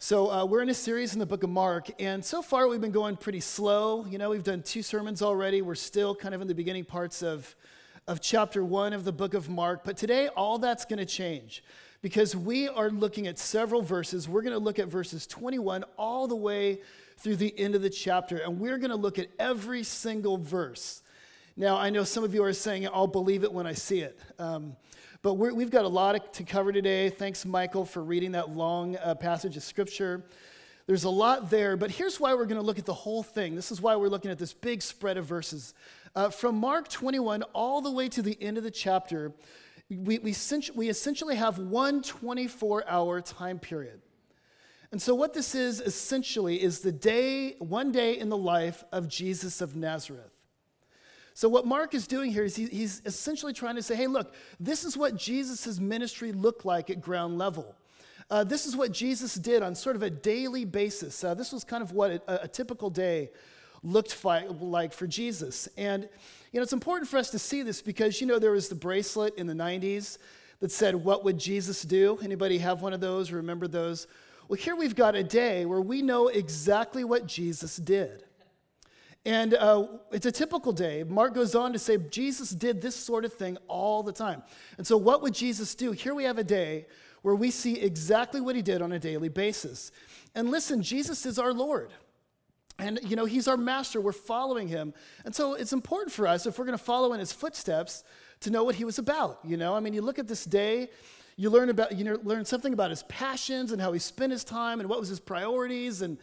So, uh, we're in a series in the book of Mark, and so far we've been going pretty slow. You know, we've done two sermons already. We're still kind of in the beginning parts of, of chapter one of the book of Mark. But today, all that's going to change because we are looking at several verses. We're going to look at verses 21 all the way through the end of the chapter, and we're going to look at every single verse. Now, I know some of you are saying, I'll believe it when I see it. Um, but we have got a lot to cover today. Thanks, Michael, for reading that long uh, passage of scripture. There's a lot there, but here's why we're going to look at the whole thing. This is why we're looking at this big spread of verses. Uh, from Mark 21 all the way to the end of the chapter, we, we, we essentially have one 24 hour time period. And so, what this is essentially is the day, one day in the life of Jesus of Nazareth. So, what Mark is doing here is he, he's essentially trying to say, hey, look, this is what Jesus' ministry looked like at ground level. Uh, this is what Jesus did on sort of a daily basis. Uh, this was kind of what a, a typical day looked fi- like for Jesus. And, you know, it's important for us to see this because, you know, there was the bracelet in the 90s that said, What would Jesus do? Anybody have one of those? Remember those? Well, here we've got a day where we know exactly what Jesus did. And uh, it's a typical day. Mark goes on to say Jesus did this sort of thing all the time. And so, what would Jesus do? Here we have a day where we see exactly what he did on a daily basis. And listen, Jesus is our Lord. And, you know, he's our master. We're following him. And so it's important for us, if we're going to follow in his footsteps, to know what he was about. You know, I mean, you look at this day, you learn about, you learn something about his passions and how he spent his time and what was his priorities and,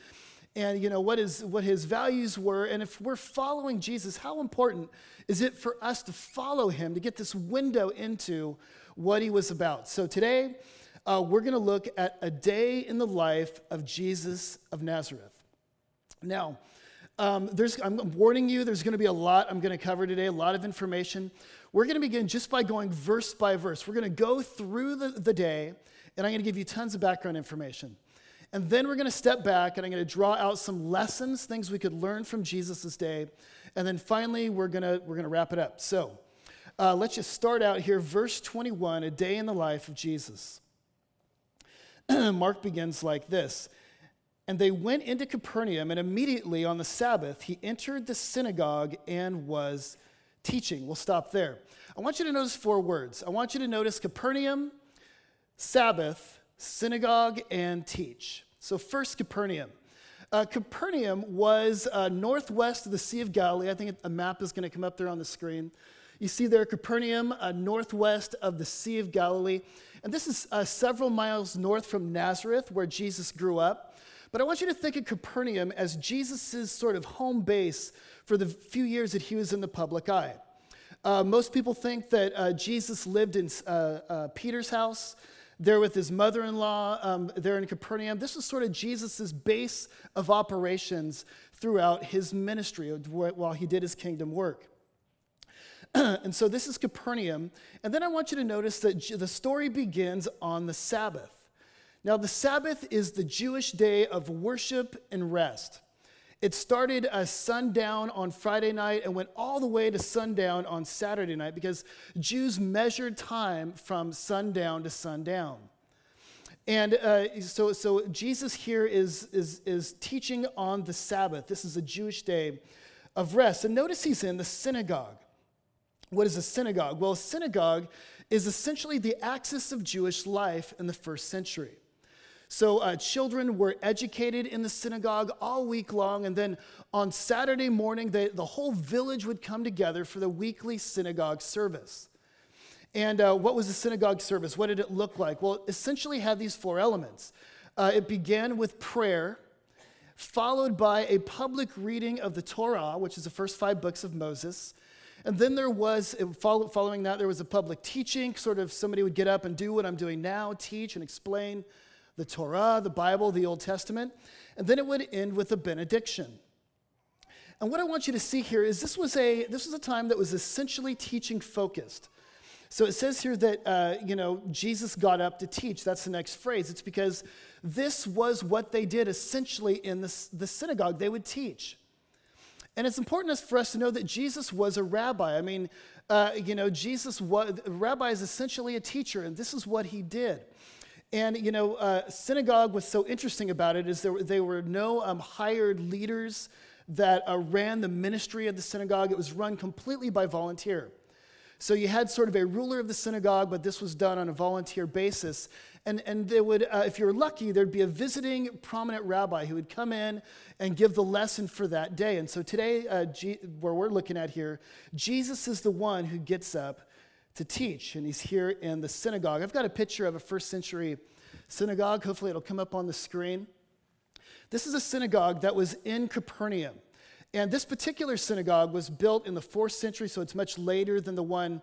and you know what his what his values were and if we're following jesus how important is it for us to follow him to get this window into what he was about? So today uh, we're going to look at a day in the life of jesus of nazareth. Now um, i'm warning you there's going to be a lot i'm going to cover today a lot of information. We're going to begin just by going verse by verse. We're going to go through the, the day and i'm going to give you tons of background information and then we're going to step back and I'm going to draw out some lessons, things we could learn from Jesus' day. And then finally, we're going to, we're going to wrap it up. So uh, let's just start out here. Verse 21 A day in the life of Jesus. Mark begins like this And they went into Capernaum, and immediately on the Sabbath, he entered the synagogue and was teaching. We'll stop there. I want you to notice four words. I want you to notice Capernaum, Sabbath, synagogue, and teach. So, first, Capernaum. Uh, Capernaum was uh, northwest of the Sea of Galilee. I think a map is going to come up there on the screen. You see there, Capernaum, uh, northwest of the Sea of Galilee. And this is uh, several miles north from Nazareth, where Jesus grew up. But I want you to think of Capernaum as Jesus' sort of home base for the few years that he was in the public eye. Uh, most people think that uh, Jesus lived in Peter's house there with his mother in law um, there in Capernaum. This was sort of Jesus' base of operations throughout his ministry while he did his kingdom work. and so this is Capernaum. And then I want you to notice that the story begins on the Sabbath. Now, the Sabbath is the Jewish day of worship and rest. It started as sundown on Friday night and went all the way to sundown on Saturday night because Jews measured time from sundown to sundown. And uh, so, so Jesus here is, is, is teaching on the Sabbath. This is a Jewish day of rest. And notice he's in the synagogue. What is a synagogue? Well, a synagogue is essentially the axis of Jewish life in the first century. So uh, children were educated in the synagogue all week long, and then on Saturday morning, they, the whole village would come together for the weekly synagogue service. And uh, what was the synagogue service? What did it look like? Well, it essentially had these four elements. Uh, it began with prayer, followed by a public reading of the Torah, which is the first five books of Moses. And then there was, following that, there was a public teaching, sort of somebody would get up and do what I'm doing now, teach and explain the Torah, the Bible, the Old Testament, and then it would end with a benediction. And what I want you to see here is this was a, this was a time that was essentially teaching focused. So it says here that, uh, you know, Jesus got up to teach. That's the next phrase. It's because this was what they did essentially in the, the synagogue. They would teach. And it's important for us to know that Jesus was a rabbi. I mean, uh, you know, Jesus was, a rabbi is essentially a teacher, and this is what he did. And, you know, uh, synagogue was so interesting about it is there, there were no um, hired leaders that uh, ran the ministry of the synagogue. It was run completely by volunteer. So you had sort of a ruler of the synagogue, but this was done on a volunteer basis. And, and they would, uh, if you were lucky, there'd be a visiting prominent rabbi who would come in and give the lesson for that day. And so today, uh, G- where we're looking at here, Jesus is the one who gets up to teach, and he's here in the synagogue. I've got a picture of a first century synagogue. Hopefully, it'll come up on the screen. This is a synagogue that was in Capernaum. And this particular synagogue was built in the fourth century, so it's much later than the one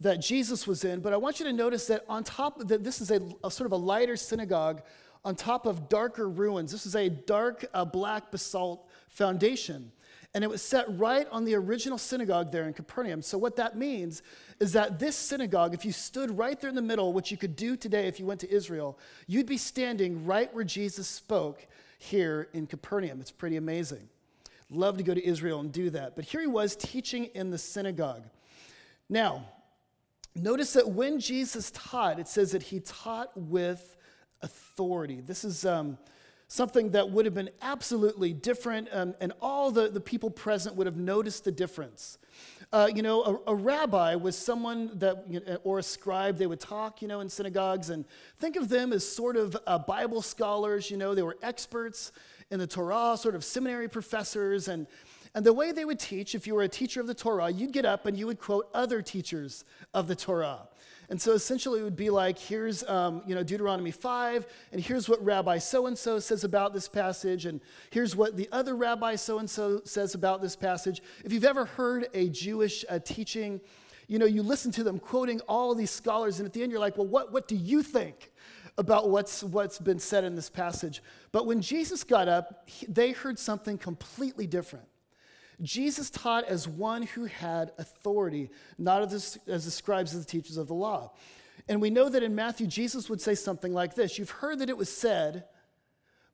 that Jesus was in. But I want you to notice that on top that this is a, a, sort of a lighter synagogue on top of darker ruins. This is a dark uh, black basalt foundation. And it was set right on the original synagogue there in Capernaum. So, what that means is that this synagogue, if you stood right there in the middle, which you could do today if you went to Israel, you'd be standing right where Jesus spoke here in Capernaum. It's pretty amazing. Love to go to Israel and do that. But here he was teaching in the synagogue. Now, notice that when Jesus taught, it says that he taught with authority. This is um, something that would have been absolutely different, um, and all the, the people present would have noticed the difference. Uh, you know, a, a, rabbi was someone that, you know, or a scribe, they would talk, you know, in synagogues, and think of them as sort of uh, Bible scholars, you know, they were experts in the Torah, sort of seminary professors. And, and the way they would teach, if you were a teacher of the Torah, you'd get up and you would quote other teachers of the Torah. And so essentially it would be like, here's um, you know, Deuteronomy 5, and here's what Rabbi so and so says about this passage, and here's what the other Rabbi so and so says about this passage. If you've ever heard a Jewish uh, teaching, you know, you listen to them quoting all these scholars, and at the end you're like, well, what, what do you think? about what's, what's been said in this passage. But when Jesus got up, he, they heard something completely different. Jesus taught as one who had authority, not as, as the scribes and the teachers of the law. And we know that in Matthew, Jesus would say something like this You've heard that it was said,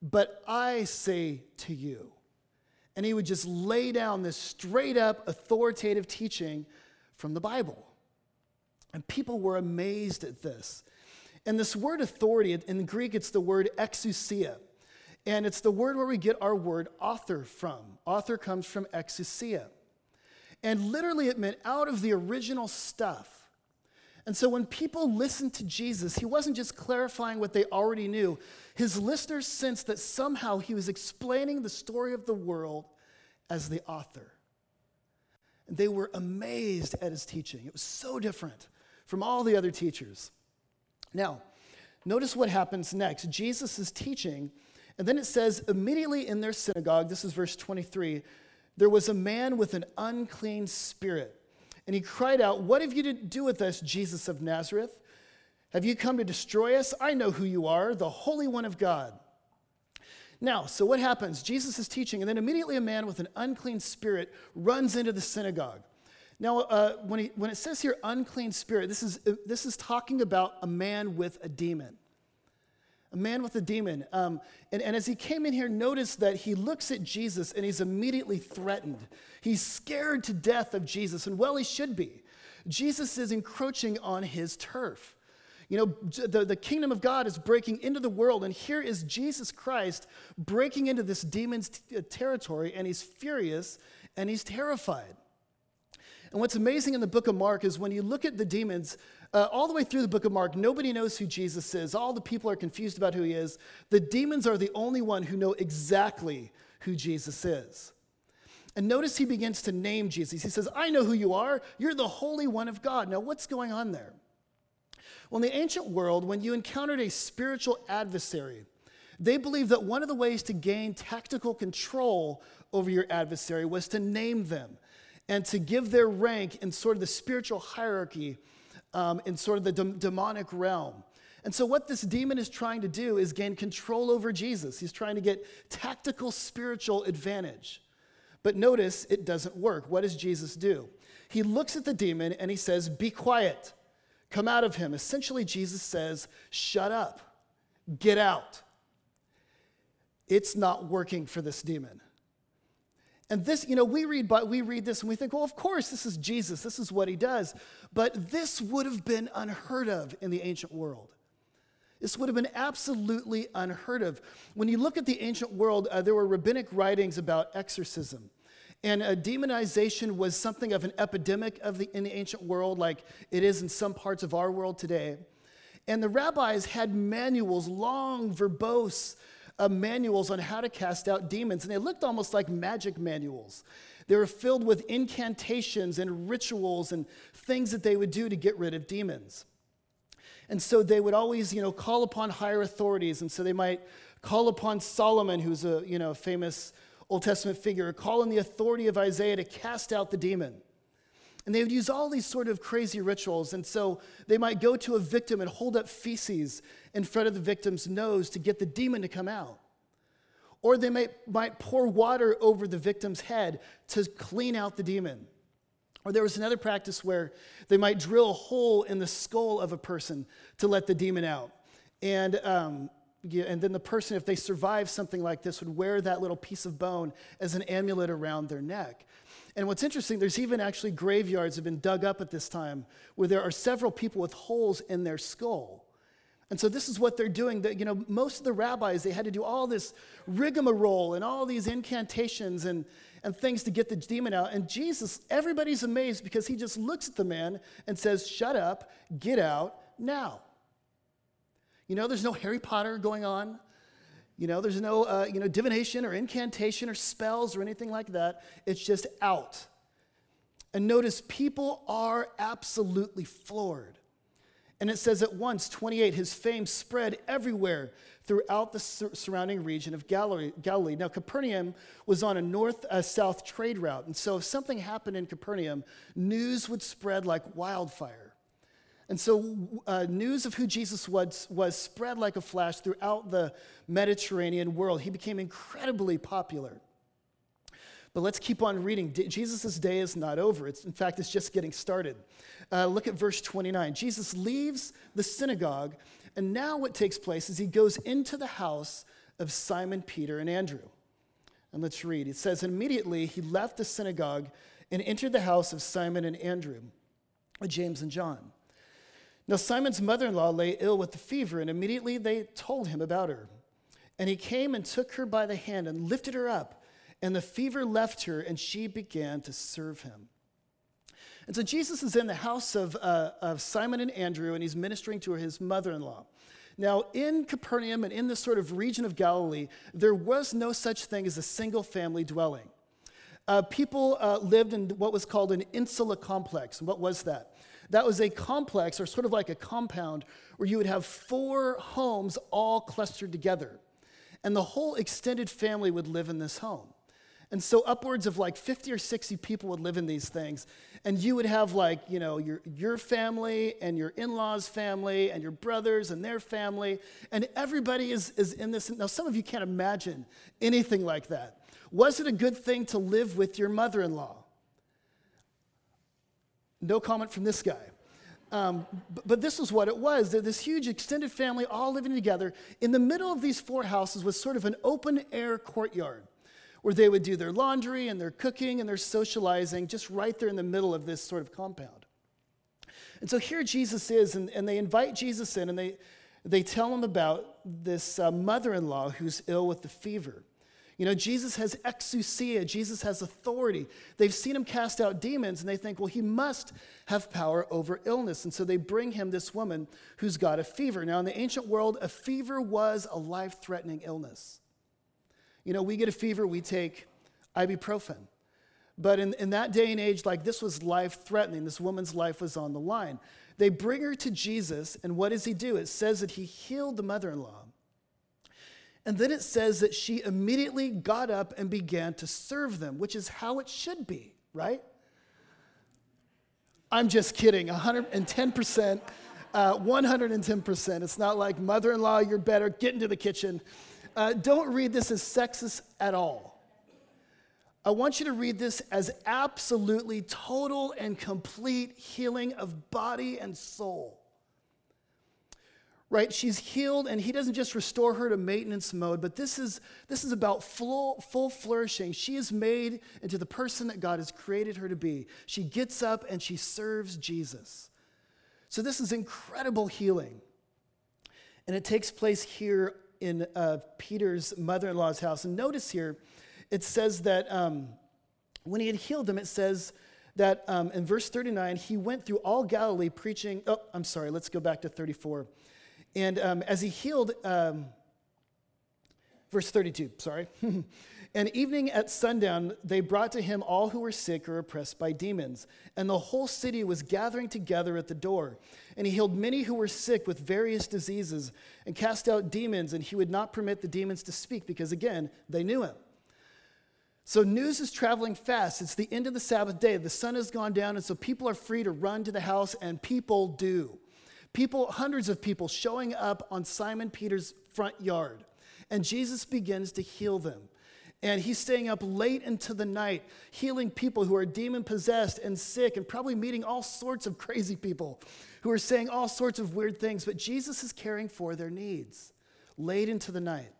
but I say to you. And he would just lay down this straight up authoritative teaching from the Bible. And people were amazed at this. And this word authority, in Greek, it's the word exousia. And it's the word where we get our word author from. Author comes from exousia. And literally, it meant out of the original stuff. And so when people listened to Jesus, he wasn't just clarifying what they already knew. His listeners sensed that somehow he was explaining the story of the world as the author. And they were amazed at his teaching. It was so different from all the other teachers. Now, notice what happens next. Jesus is teaching, and then it says, immediately in their synagogue, this is verse 23, there was a man with an unclean spirit. And he cried out, What have you to do with us, Jesus of Nazareth? Have you come to destroy us? I know who you are, the Holy One of God. Now, so what happens? Jesus is teaching, and then immediately a man with an unclean spirit runs into the synagogue. Now, uh, when, he, when it says here unclean spirit, this is, this is talking about a man with a demon. A man with a demon. Um, and, and as he came in here, notice that he looks at Jesus and he's immediately threatened. He's scared to death of Jesus, and well, he should be. Jesus is encroaching on his turf. You know, the, the kingdom of God is breaking into the world, and here is Jesus Christ breaking into this demon's t- uh, territory, and he's furious and he's terrified. And what's amazing in the book of Mark is when you look at the demons, uh, all the way through the book of Mark, nobody knows who Jesus is. All the people are confused about who he is. The demons are the only one who know exactly who Jesus is. And notice he begins to name Jesus. He says, I know who you are. You're the Holy One of God. Now, what's going on there? Well, in the ancient world, when you encountered a spiritual adversary, they believed that one of the ways to gain tactical control over your adversary was to name them and to give their rank in sort of the spiritual hierarchy um, in sort of the de- demonic realm. And so, what this demon is trying to do is gain control over Jesus. He's trying to get tactical spiritual advantage. But notice it doesn't work. What does Jesus do? He looks at the demon and he says, Be quiet, come out of him. Essentially, Jesus says, Shut up, get out. It's not working for this demon. And this, you know, we read, but we read this and we think, well, of course, this is Jesus. This is what he does. But this would have been unheard of in the ancient world. This would have been absolutely unheard of. When you look at the ancient world, uh, there were rabbinic writings about exorcism. And uh, demonization was something of an epidemic of the, in the ancient world, like it is in some parts of our world today. And the rabbis had manuals, long, verbose uh, manuals on how to cast out demons. And they looked almost like magic manuals. They were filled with incantations and rituals and things that they would do to get rid of demons. And so they would always, you know, call upon higher authorities. And so they might call upon Solomon, who's a, you know, famous Old Testament figure, call on the authority of Isaiah to cast out the demon. And they would use all these sort of crazy rituals. And so they might go to a victim and hold up feces in front of the victim's nose to get the demon to come out. Or they might, might pour water over the victim's head to clean out the demon. Or there was another practice where they might drill a hole in the skull of a person to let the demon out. And, um, and then the person, if they survived something like this, would wear that little piece of bone as an amulet around their neck. And what's interesting, there's even actually graveyards have been dug up at this time where there are several people with holes in their skull. And so this is what they're doing. That you know, most of the rabbis they had to do all this rigmarole and all these incantations and and things to get the demon out. And Jesus, everybody's amazed because he just looks at the man and says, Shut up, get out now. You know, there's no Harry Potter going on. You know, there's no uh, you know, divination or incantation or spells or anything like that. It's just out. And notice, people are absolutely floored. And it says at once, 28, his fame spread everywhere throughout the sur- surrounding region of Galilee, Galilee. Now, Capernaum was on a north uh, south trade route. And so, if something happened in Capernaum, news would spread like wildfire. And so, uh, news of who Jesus was, was spread like a flash throughout the Mediterranean world. He became incredibly popular. But let's keep on reading. Jesus' day is not over. It's, in fact, it's just getting started. Uh, look at verse 29. Jesus leaves the synagogue, and now what takes place is he goes into the house of Simon, Peter, and Andrew. And let's read. It says, Immediately he left the synagogue and entered the house of Simon and Andrew, James and John. Now, Simon's mother in law lay ill with the fever, and immediately they told him about her. And he came and took her by the hand and lifted her up, and the fever left her, and she began to serve him. And so Jesus is in the house of, uh, of Simon and Andrew, and he's ministering to his mother in law. Now, in Capernaum and in this sort of region of Galilee, there was no such thing as a single family dwelling. Uh, people uh, lived in what was called an insula complex. What was that? That was a complex, or sort of like a compound, where you would have four homes all clustered together. And the whole extended family would live in this home. And so upwards of like 50 or 60 people would live in these things. And you would have like, you know, your, your family and your in-laws family and your brothers and their family. And everybody is, is in this. Now, some of you can't imagine anything like that. Was it a good thing to live with your mother-in-law? No comment from this guy. Um, but, but, this is what it was. This huge extended family all living together. In the middle of these four houses was sort of an open air courtyard where they would do their laundry and their cooking and their socializing just right there in the middle of this sort of compound. And so here Jesus is, and, and they invite Jesus in and they, they tell him about this uh, mother in law who's ill with the fever. You know, Jesus has exousia, Jesus has authority. They've seen him cast out demons, and they think, well, he must have power over illness. And so they bring him this woman who's got a fever. Now, in the ancient world, a fever was a life threatening illness. You know, we get a fever, we take ibuprofen. But in, in that day and age, like this was life threatening. This woman's life was on the line. They bring her to Jesus, and what does he do? It says that he healed the mother in law. And then it says that she immediately got up and began to serve them, which is how it should be, right? I'm just kidding. 110%, uh, 110%. It's not like mother in law, you're better, get into the kitchen. Uh, don't read this as sexist at all. I want you to read this as absolutely total and complete healing of body and soul. Right? She's healed, and he doesn't just restore her to maintenance mode, but this is, this is about full, full flourishing. She is made into the person that God has created her to be. She gets up and she serves Jesus. So, this is incredible healing. And it takes place here in uh, Peter's mother in law's house. And notice here, it says that um, when he had healed them, it says that um, in verse 39, he went through all Galilee preaching. Oh, I'm sorry, let's go back to 34. And um, as he healed, um, verse 32, sorry. and evening at sundown, they brought to him all who were sick or oppressed by demons. And the whole city was gathering together at the door. And he healed many who were sick with various diseases and cast out demons. And he would not permit the demons to speak because, again, they knew him. So news is traveling fast. It's the end of the Sabbath day. The sun has gone down, and so people are free to run to the house, and people do. People, hundreds of people showing up on Simon Peter's front yard. And Jesus begins to heal them. And he's staying up late into the night, healing people who are demon possessed and sick, and probably meeting all sorts of crazy people who are saying all sorts of weird things. But Jesus is caring for their needs late into the night.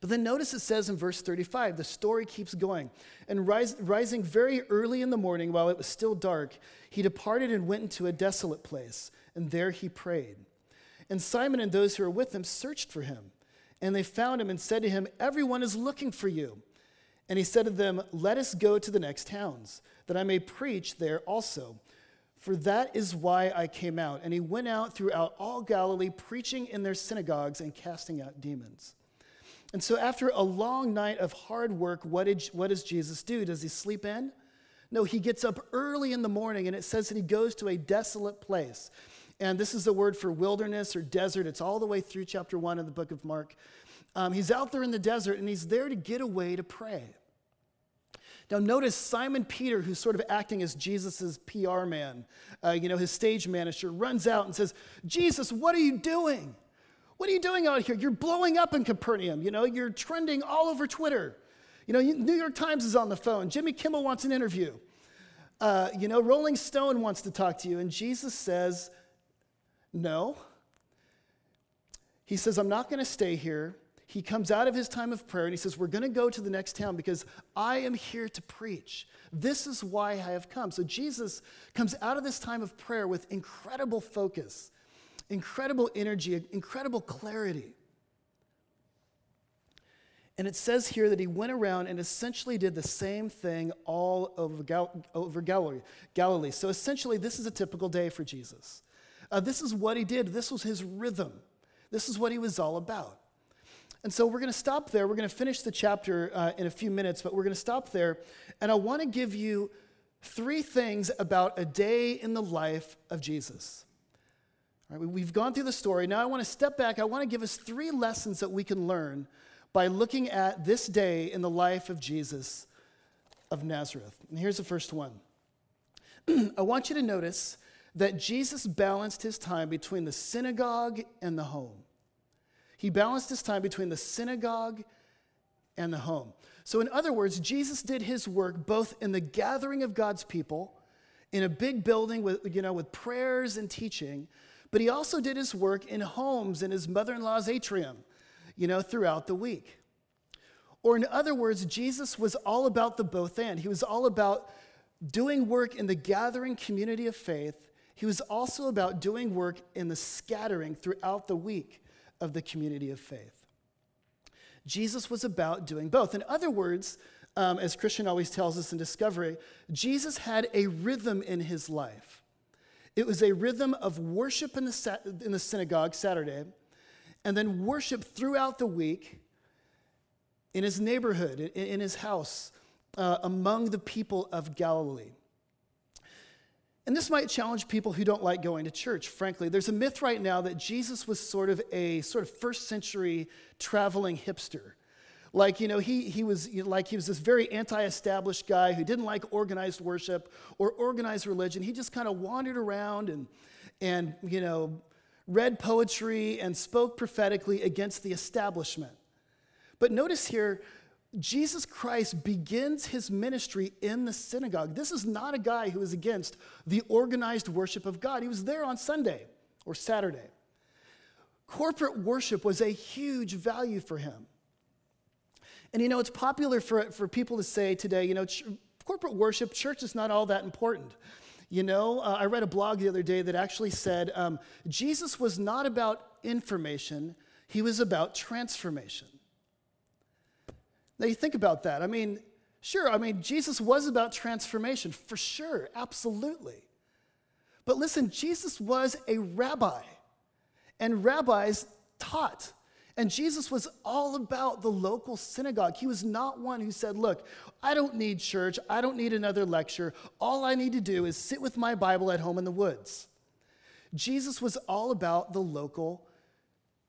But then notice it says in verse 35, the story keeps going. And rise, rising very early in the morning while it was still dark, he departed and went into a desolate place, and there he prayed. And Simon and those who were with him searched for him. And they found him and said to him, Everyone is looking for you. And he said to them, Let us go to the next towns, that I may preach there also. For that is why I came out. And he went out throughout all Galilee, preaching in their synagogues and casting out demons. And so, after a long night of hard work, what, did, what does Jesus do? Does he sleep in? No, he gets up early in the morning and it says that he goes to a desolate place. And this is the word for wilderness or desert. It's all the way through chapter one of the book of Mark. Um, he's out there in the desert and he's there to get away to pray. Now, notice Simon Peter, who's sort of acting as Jesus' PR man, uh, you know, his stage manager, runs out and says, Jesus, what are you doing? What are you doing out here? You're blowing up in Capernaum. You know, you're trending all over Twitter. You know, New York Times is on the phone. Jimmy Kimmel wants an interview. Uh, you know, Rolling Stone wants to talk to you. And Jesus says, No. He says, I'm not going to stay here. He comes out of his time of prayer and he says, We're going to go to the next town because I am here to preach. This is why I have come. So Jesus comes out of this time of prayer with incredible focus incredible energy, incredible clarity. And it says here that he went around and essentially did the same thing all over, Gal- over Galilee, Galilee. So essentially, this is a typical day for Jesus. Uh, this is what he did, this was his rhythm, this is what he was all about. And so we're going to stop there. We're going to finish the chapter uh, in a few minutes, but we're going to stop there. And I want to give you three things about a day in the life of Jesus. Right, we've gone through the story. Now I want to step back. I want to give us three lessons that we can learn by looking at this day in the life of Jesus of Nazareth. And here's the first one I want you to notice that Jesus balanced his time between the synagogue and the home. He balanced his time between the synagogue and the home. So, in other words, Jesus did his work both in the gathering of God's people, in a big building with, you know, with prayers and teaching, but he also did his work in homes in his mother in law's atrium, you know, throughout the week. Or, in other words, Jesus was all about the both and. He was all about doing work in the gathering community of faith. He was also about doing work in the scattering throughout the week of the community of faith. Jesus was about doing both. In other words, um, as Christian always tells us in Discovery, Jesus had a rhythm in his life. It was a rhythm of worship in the, in the synagogue Saturday, and then worship throughout the week in his neighborhood, in, in his house, uh, among the people of Galilee. And this might challenge people who don't like going to church, frankly. There's a myth right now that Jesus was sort of a sort of first century traveling hipster. Like, you know, he, he was you know, like he was this very anti-established guy who didn't like organized worship or organized religion. He just kind of wandered around and, and, you know, read poetry and spoke prophetically against the establishment. But notice here, Jesus Christ begins his ministry in the synagogue. This is not a guy who is against the organized worship of God. He was there on Sunday or Saturday. Corporate worship was a huge value for him. And you know, it's popular for, for people to say today, you know, ch- corporate worship, church is not all that important. You know, uh, I read a blog the other day that actually said um, Jesus was not about information, he was about transformation. Now you think about that. I mean, sure, I mean, Jesus was about transformation, for sure, absolutely. But listen, Jesus was a rabbi, and rabbis taught. And Jesus was all about the local synagogue. He was not one who said, Look, I don't need church. I don't need another lecture. All I need to do is sit with my Bible at home in the woods. Jesus was all about the local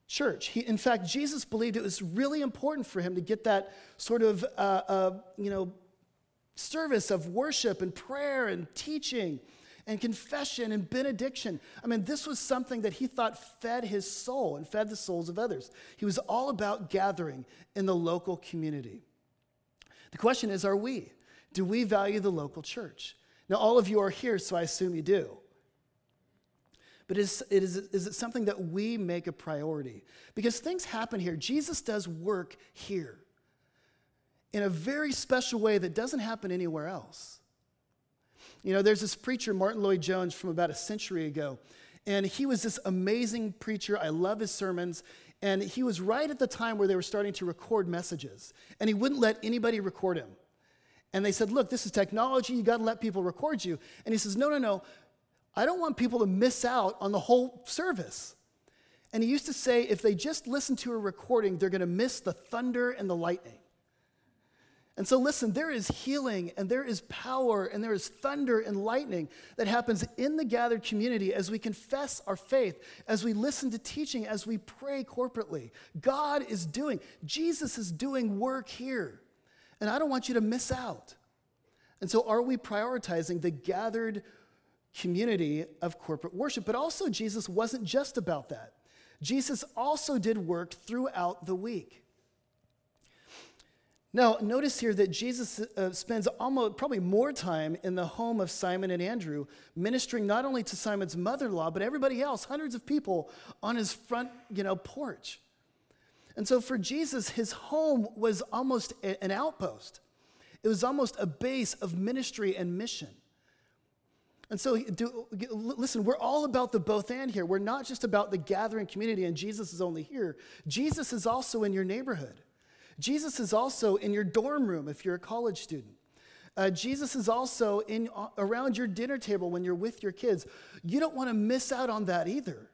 church. He, in fact, Jesus believed it was really important for him to get that sort of, uh, uh, you know, service of worship and prayer and teaching and confession and benediction. I mean, this was something that he thought fed his soul and fed the souls of others. He was all about gathering in the local community. The question is are we? Do we value the local church? Now, all of you are here, so I assume you do. But is, it is, is it something that we make a priority? Because things happen here. Jesus does work here in a very special way that doesn't happen anywhere else. You know, there's this preacher, Martyn Lloyd-Jones, from about a century ago, and he was this amazing preacher. I love his sermons. And he was right at the time where they were starting to record messages, and he wouldn't let anybody record him. And they said, Look, this is technology, you got to let people record you. And he says, No, no, no. I don't want people to miss out on the whole service. And he used to say, if they just listen to a recording, they're going to miss the thunder and the lightning. And so, listen, there is healing and there is power and there is thunder and lightning that happens in the gathered community as we confess our faith, as we listen to teaching, as we pray corporately. God is doing, Jesus is doing work here. And I don't want you to miss out. And so, are we prioritizing the gathered community of corporate worship? But also, Jesus wasn't just about that. Jesus also did work throughout the week. Now, notice here that Jesus uh, spends almost probably more time in the home of Simon and Andrew, ministering not only to Simon's mother-in-law, but everybody else, hundreds of people on his front, you know, porch. And so for Jesus, his home was almost a, an outpost. It was almost a base of ministry and mission. And so, do, listen, we're all about the both and here. We're not just about the gathering community and Jesus is only here. Jesus is also in your neighborhood. Jesus is also in your dorm room if you're a college student. Uh, Jesus is also in, around your dinner table when you're with your kids. You don't want to miss out on that either.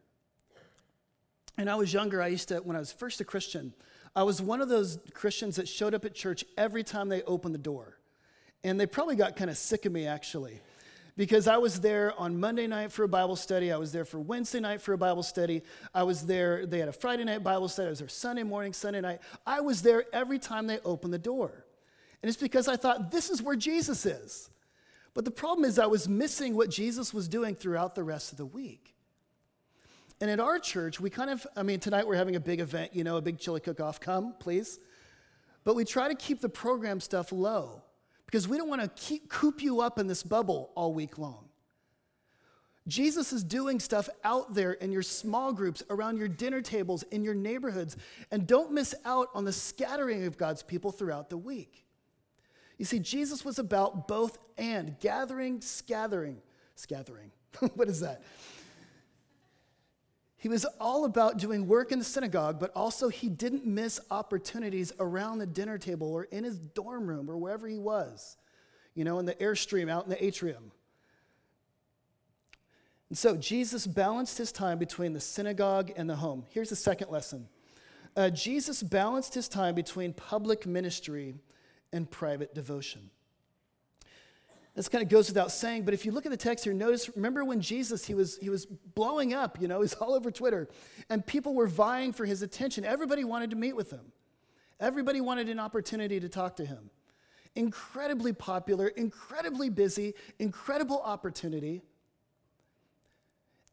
And I was younger, I used to, when I was first a Christian, I was one of those Christians that showed up at church every time they opened the door. And they probably got kind of sick of me, actually because I was there on Monday night for a Bible study. I was there for Wednesday night for a Bible study. I was there, they had a Friday night Bible study. I was there Sunday morning, Sunday night. I was there every time they opened the door. And it's because I thought, this is where Jesus is. But the problem is, I was missing what Jesus was doing throughout the rest of the week. And at our church, we kind of, I mean, tonight we're having a big event, you know, a big chili cook off. Come, please. But we try to keep the program stuff low because we don't want to keep coop you up in this bubble all week long. Jesus is doing stuff out there in your small groups, around your dinner tables, in your neighborhoods, and don't miss out on the scattering of God's people throughout the week. You see, Jesus was about both and gathering, scattering, scattering. what is that? He was all about doing work in the synagogue, but also he didn't miss opportunities around the dinner table or in his dorm room or wherever he was, you know, in the airstream out in the atrium. And so Jesus balanced his time between the synagogue and the home. Here's the second lesson uh, Jesus balanced his time between public ministry and private devotion. This kind of goes without saying, but if you look at the text here, notice, remember when Jesus, he was, he was blowing up, you know, he's all over Twitter, and people were vying for his attention. Everybody wanted to meet with him. Everybody wanted an opportunity to talk to him. Incredibly popular, incredibly busy, incredible opportunity.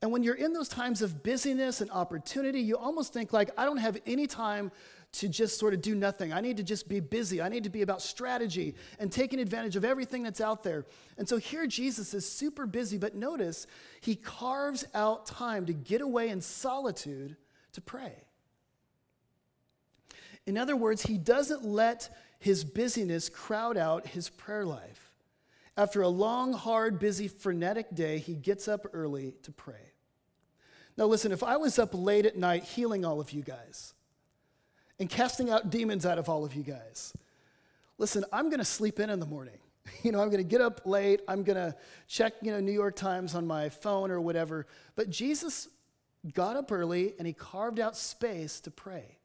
And when you're in those times of busyness and opportunity, you almost think like, I don't have any time to just sort of do nothing. I need to just be busy. I need to be about strategy and taking advantage of everything that's out there. And so here Jesus is super busy, but notice he carves out time to get away in solitude to pray. In other words, he doesn't let his busyness crowd out his prayer life. After a long, hard, busy, frenetic day, he gets up early to pray. Now, listen, if I was up late at night healing all of you guys and casting out demons out of all of you guys, listen, I'm going to sleep in in the morning. You know, I'm going to get up late. I'm going to check, you know, New York Times on my phone or whatever. But Jesus got up early and he carved out space to pray.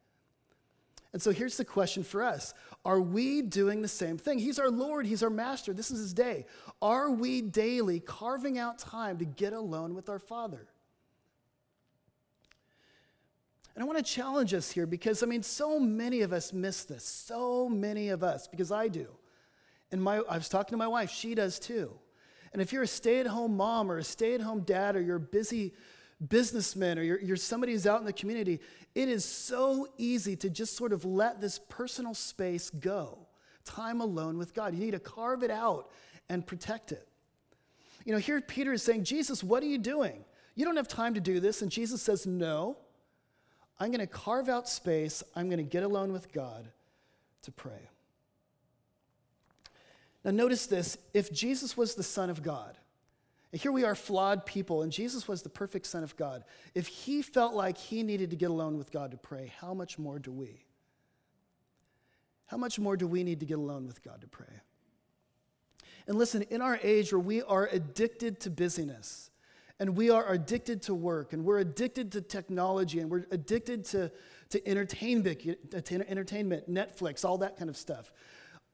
And so here's the question for us Are we doing the same thing? He's our Lord, He's our Master, this is His day. Are we daily carving out time to get alone with our Father? And I want to challenge us here because, I mean, so many of us miss this. So many of us, because I do. And my, I was talking to my wife, she does too. And if you're a stay at home mom or a stay at home dad or you're a busy businessman or you're, you're somebody who's out in the community, it is so easy to just sort of let this personal space go. Time alone with God. You need to carve it out and protect it. You know, here Peter is saying, Jesus, what are you doing? You don't have time to do this. And Jesus says, No, I'm going to carve out space. I'm going to get alone with God to pray. Now, notice this if Jesus was the Son of God, and here we are, flawed people, and Jesus was the perfect Son of God. If he felt like he needed to get alone with God to pray, how much more do we? How much more do we need to get alone with God to pray? And listen, in our age where we are addicted to busyness, and we are addicted to work and we're addicted to technology and we're addicted to, to entertainment, to entertainment, Netflix, all that kind of stuff.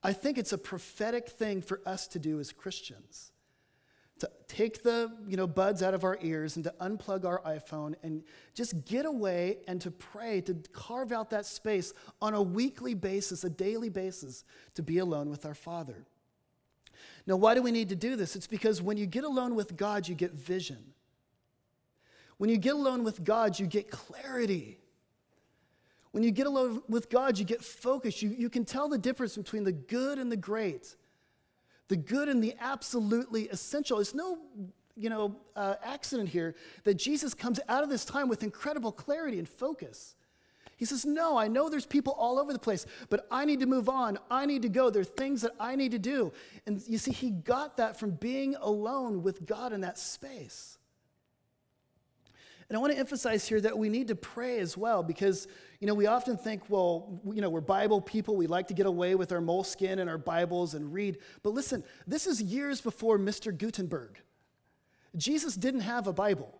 I think it's a prophetic thing for us to do as Christians. To take the you know, buds out of our ears and to unplug our iPhone and just get away and to pray, to carve out that space on a weekly basis, a daily basis, to be alone with our Father. Now, why do we need to do this? It's because when you get alone with God, you get vision. When you get alone with God, you get clarity. When you get alone with God, you get focus. You, you can tell the difference between the good and the great, the good and the absolutely essential. It's no you know, uh, accident here that Jesus comes out of this time with incredible clarity and focus. He says, No, I know there's people all over the place, but I need to move on. I need to go. There are things that I need to do. And you see, he got that from being alone with God in that space. And I want to emphasize here that we need to pray as well because, you know, we often think, well, you know, we're Bible people. We like to get away with our moleskin and our Bibles and read. But listen, this is years before Mr. Gutenberg. Jesus didn't have a Bible.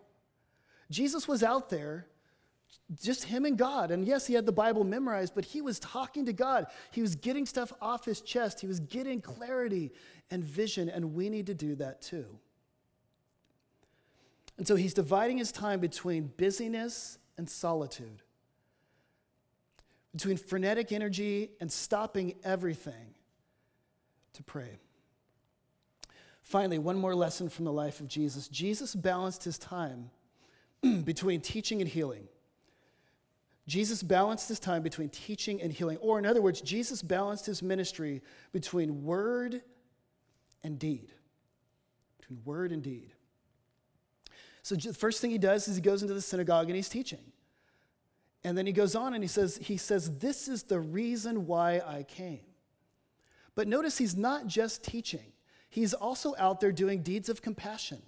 Jesus was out there just him and God. And yes, he had the Bible memorized, but he was talking to God. He was getting stuff off his chest. He was getting clarity and vision, and we need to do that too. And so he's dividing his time between busyness and solitude, between frenetic energy and stopping everything to pray. Finally, one more lesson from the life of Jesus. Jesus balanced his time between teaching and healing. Jesus balanced his time between teaching and healing. Or, in other words, Jesus balanced his ministry between word and deed. Between word and deed. So, the first thing he does is he goes into the synagogue and he's teaching. And then he goes on and he says, he says, This is the reason why I came. But notice he's not just teaching, he's also out there doing deeds of compassion.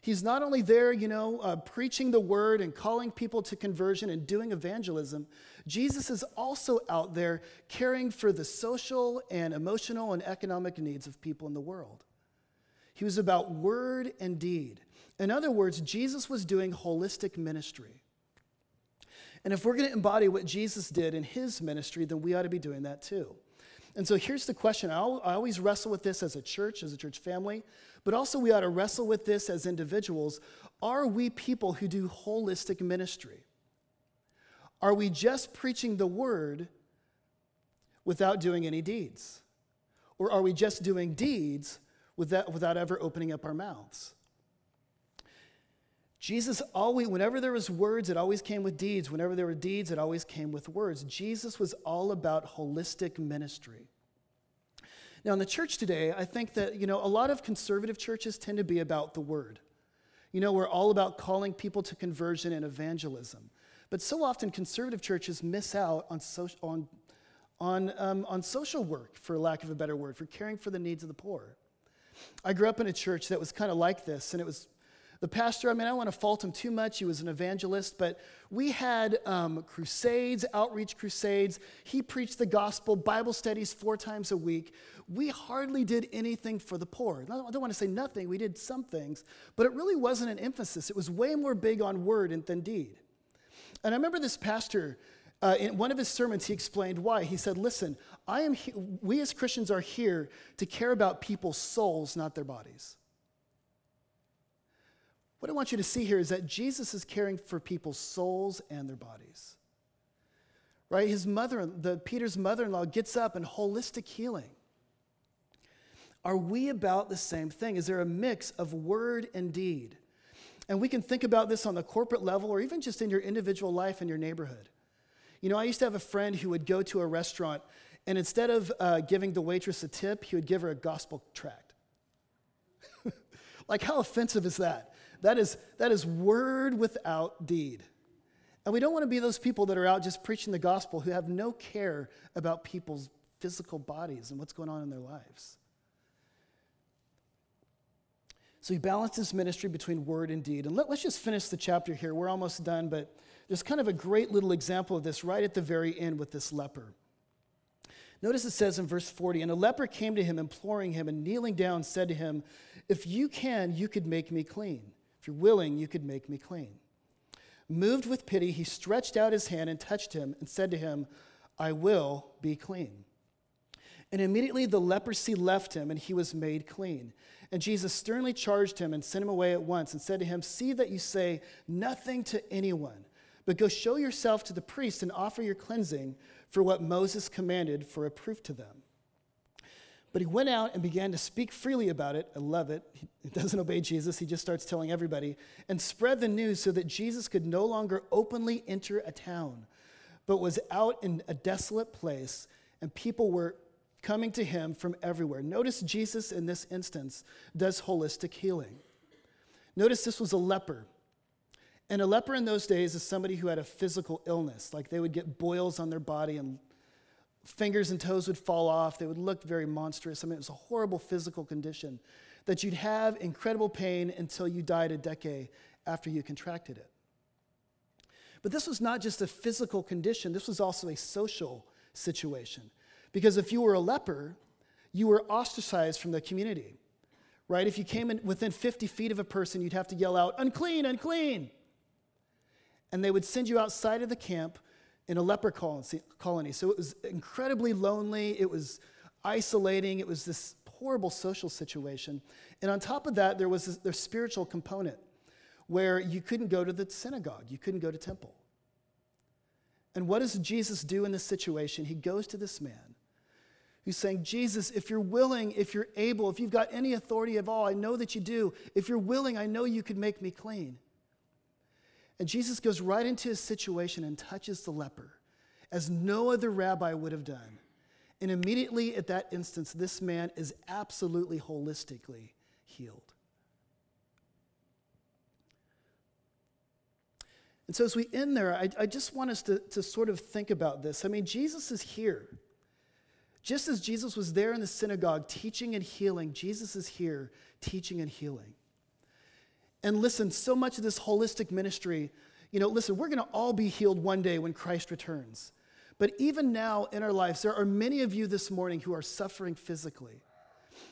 He's not only there, you know, uh, preaching the word and calling people to conversion and doing evangelism, Jesus is also out there caring for the social and emotional and economic needs of people in the world. He was about word and deed. In other words, Jesus was doing holistic ministry. And if we're going to embody what Jesus did in his ministry, then we ought to be doing that too. And so here's the question I always wrestle with this as a church, as a church family. But also, we ought to wrestle with this as individuals. Are we people who do holistic ministry? Are we just preaching the word without doing any deeds? Or are we just doing deeds without, ever opening up our mouths? Jesus always, whenever there was words, it always came with deeds. Whenever there were deeds, it always came with words. Jesus was all about holistic ministry. Now, in the church today, I think that, you know, a lot of conservative churches tend to be about the word. You know, we're all about calling people to conversion and evangelism. But so often, conservative churches miss out on, social, on, on, um, on social work, for lack of a better word, for caring for the needs of the poor. I grew up in a church that was kind of like this, and it was The pastor, I mean, I don't want to fault him too much. He was an evangelist, but we had um, crusades, outreach crusades. He preached the gospel, Bible studies four times a week. We hardly did anything for the poor. I don't want to say nothing, we did some things, but it really wasn't an emphasis. It was way more big on word than deed. And I remember this pastor, uh, in one of his sermons, he explained why. He said, Listen, I am he- we as Christians are here to care about people's souls, not their bodies. What I want you to see here is that Jesus is caring for people's souls and their bodies. Right? His mother, the Peter's mother-in-law gets up in holistic healing. Are we about the same thing? Is there a mix of word and deed? And we can think about this on the corporate level or even just in your individual life in your neighborhood. You know, I used to have a friend who would go to a restaurant and instead of uh, giving the waitress a tip, he would give her a gospel tract. like, how offensive is that? That is, that is word without deed. And we don't want to be those people that are out just preaching the gospel who have no care about people's physical bodies and what's going on in their lives. So he balanced his ministry between word and deed. And let, us just finish the chapter here. We're almost done, but there's kind of a great little example of this right at the very end with this leper. Notice it says in verse 40 And a leper came to him, imploring him, and kneeling down, said to him, If you can, you could make me clean. If you're willing, you could make me clean. Moved with pity, he stretched out his hand and touched him and said to him, I will be clean. And immediately the leprosy left him, and he was made clean. And Jesus sternly charged him and sent him away at once and said to him, See that you say nothing to anyone, but go show yourself to the priest and offer your cleansing for what Moses commanded for a proof to them. But he went out and began to speak freely about it. I love it. He doesn't obey Jesus, he just starts telling everybody and spread the news so that Jesus could no longer openly enter a town, but was out in a desolate place, and people were coming to him from everywhere. Notice Jesus in this instance does holistic healing. Notice this was a leper. And a leper in those days is somebody who had a physical illness, like they would get boils on their body and fingers and toes would fall off. They would look very monstrous. I mean, it was a horrible physical condition that you'd have incredible pain until you died a decade after you contracted it. But this was not just a physical condition, this was also a social situation. Because if you were a leper, you were ostracized from the community, right? If you came in within 50 feet of a person, you'd have to yell out, unclean, unclean. And they would send you outside of the camp in a leper colony. So it was incredibly lonely, it was isolating, it was this horrible social situation. And on top of that, there was this, spiritual component where you couldn't go to the synagogue, you couldn't go to temple. And what does Jesus do in this situation? He goes to this man who's saying, Jesus, if you're willing, if you're able, if you've got any authority at all, I know that you do. If you're willing, I know you could make me clean. And Jesus goes right into his situation and touches the leper, as no other rabbi would have done. And immediately at that instance, this man is absolutely holistically healed. And so, as we end there, I, I just want us to, to sort of think about this. I mean, Jesus is here. Just as Jesus was there in the synagogue teaching and healing, Jesus is here teaching and healing. And listen, so much of this holistic ministry, you know, listen, we're going to all be healed one day when Christ returns. But even now in our lives, there are many of you this morning who are suffering physically.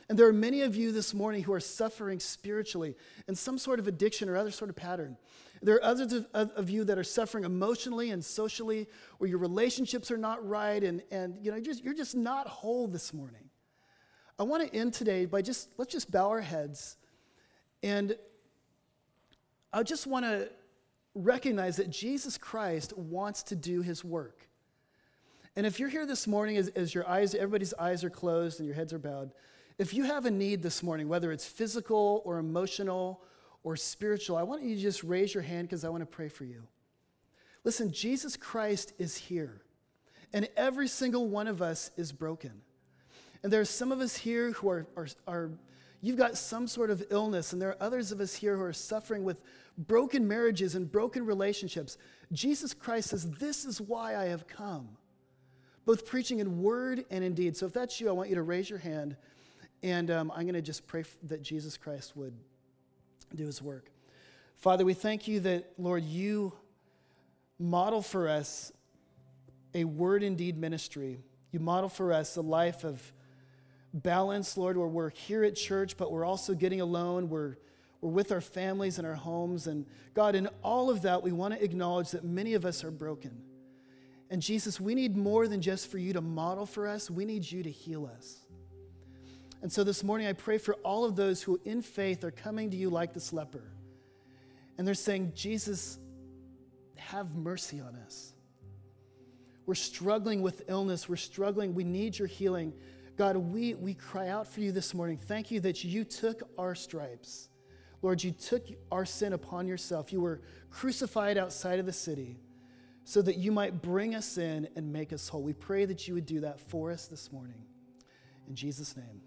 And there are many of you this morning who are suffering spiritually in some sort of addiction or other sort of pattern. There are others of, of, you that are suffering emotionally and socially, where your relationships are not right, and, and you know, you're just, you're just not whole this morning. I want to end today by just, let's just bow our heads. And I just want to recognize that Jesus Christ wants to do his work. And if you're here this morning as, as your eyes, everybody's eyes are closed and your heads are bowed, if you have a need this morning, whether it's physical or emotional or spiritual, I want you to just raise your hand because I want to pray for you. Listen, Jesus Christ is here, and every single one of us is broken. And there are some of us here who are, are, are, you've got some sort of illness, and there are others of us here who are suffering with broken marriages and broken relationships. Jesus Christ says, This is why I have come, both preaching in word and in deed. So if that's you, I want you to raise your hand, and um, I'm going to just pray that Jesus Christ would do his work. Father, we thank you that, Lord, you model for us a word and deed ministry. You model for us a life of balance, Lord, where we're here at church, but we're also getting alone. We're, we're with our families and our homes. And God, in all of that, we want to acknowledge that many of us are broken. And Jesus, we need more than just for you to model for us, we need you to heal us. And so this morning, I pray for all of those who, in faith, are coming to you like this leper. And they're saying, Jesus, have mercy on us. We're struggling with illness. We're struggling. We need your healing. God, we, we cry out for you this morning. Thank you that you took our stripes. Lord, you took our sin upon yourself. You were crucified outside of the city so that you might bring us in and make us whole. We pray that you would do that for us this morning. In Jesus' name.